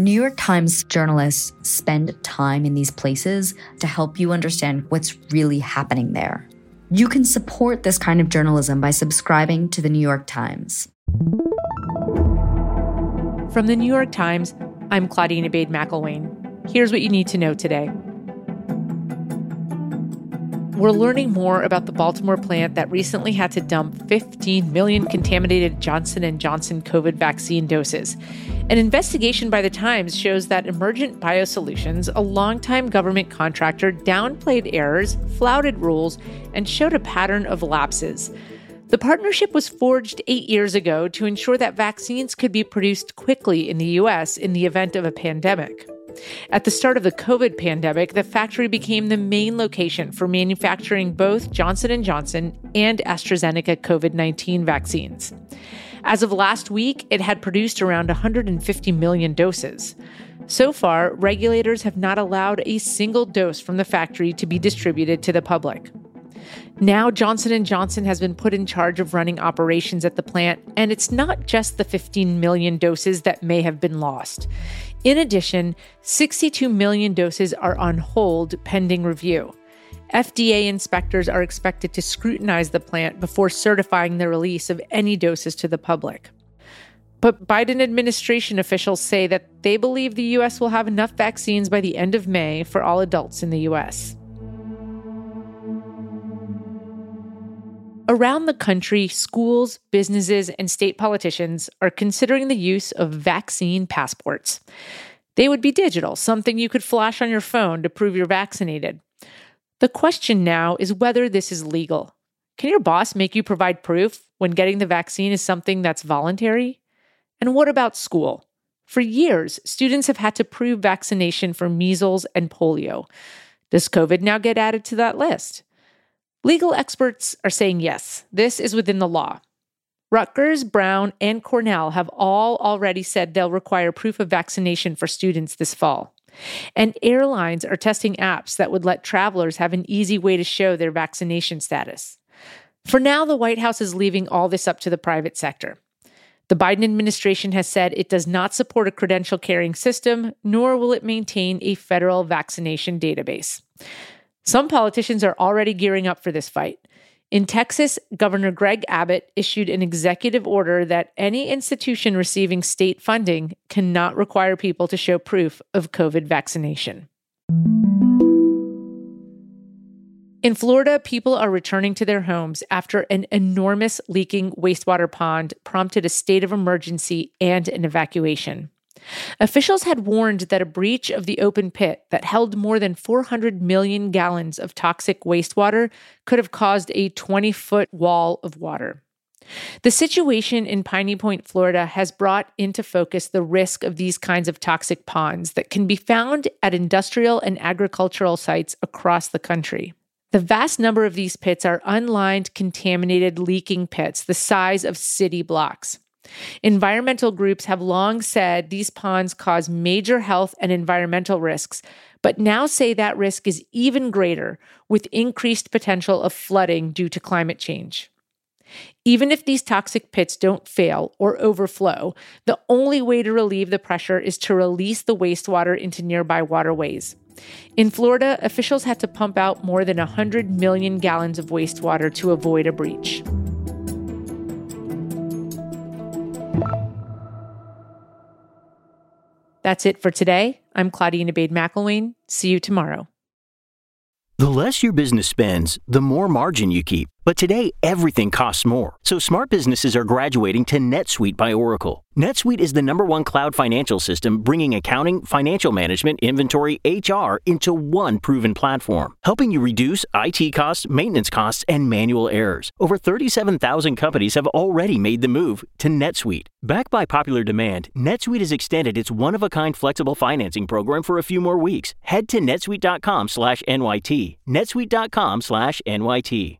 New York Times journalists spend time in these places to help you understand what's really happening there. You can support this kind of journalism by subscribing to the New York Times. From the New York Times, I'm Claudine Ebeid McEwen. Here's what you need to know today. We're learning more about the Baltimore plant that recently had to dump 15 million contaminated Johnson & Johnson COVID vaccine doses. An investigation by the Times shows that Emergent Biosolutions, a longtime government contractor, downplayed errors, flouted rules, and showed a pattern of lapses. The partnership was forged eight years ago to ensure that vaccines could be produced quickly in the U.S. in the event of a pandemic. At the start of the COVID pandemic, the factory became the main location for manufacturing both Johnson & Johnson and AstraZeneca COVID-19 vaccines. As of last week, it had produced around 150 million doses. So far, regulators have not allowed a single dose from the factory to be distributed to the public. Now Johnson & Johnson has been put in charge of running operations at the plant, and it's not just the 15 million doses that may have been lost. In addition, 62 million doses are on hold pending review. FDA inspectors are expected to scrutinize the plant before certifying the release of any doses to the public. But Biden administration officials say that they believe the U.S. will have enough vaccines by the end of May for all adults in the U.S. Around the country, schools, businesses, and state politicians are considering the use of vaccine passports. They would be digital, something you could flash on your phone to prove you're vaccinated. The question now is whether this is legal. Can your boss make you provide proof when getting the vaccine is something that's voluntary? And what about school? For years, students have had to prove vaccination for measles and polio. Does COVID now get added to that list? Legal experts are saying yes, this is within the law. Rutgers, Brown, and Cornell have all already said they'll require proof of vaccination for students this fall. And airlines are testing apps that would let travelers have an easy way to show their vaccination status. For now, the White House is leaving all this up to the private sector. The Biden administration has said it does not support a credential carrying system, nor will it maintain a federal vaccination database. Some politicians are already gearing up for this fight. In Texas, Governor Greg Abbott issued an executive order that any institution receiving state funding cannot require people to show proof of COVID vaccination. In Florida, people are returning to their homes after an enormous leaking wastewater pond prompted a state of emergency and an evacuation. Officials had warned that a breach of the open pit that held more than 400 million gallons of toxic wastewater could have caused a 20 foot wall of water. The situation in Piney Point, Florida has brought into focus the risk of these kinds of toxic ponds that can be found at industrial and agricultural sites across the country. The vast number of these pits are unlined, contaminated, leaking pits the size of city blocks. Environmental groups have long said these ponds cause major health and environmental risks, but now say that risk is even greater with increased potential of flooding due to climate change. Even if these toxic pits don't fail or overflow, the only way to relieve the pressure is to release the wastewater into nearby waterways. In Florida, officials had to pump out more than 100 million gallons of wastewater to avoid a breach. That's it for today. I'm Claudine Ebeid McEwen. See you tomorrow. The less your business spends, the more margin you keep. But today, everything costs more. So smart businesses are graduating to NetSuite by Oracle. NetSuite is the number one cloud financial system bringing accounting, financial management, inventory, HR into one proven platform, helping you reduce IT costs, maintenance costs, and manual errors. Over 37,000 companies have already made the move to NetSuite. Backed by popular demand, NetSuite has extended its one-of-a-kind flexible financing program for a few more weeks. Head to netsuite.com/nyt. netsuite.com/nyt.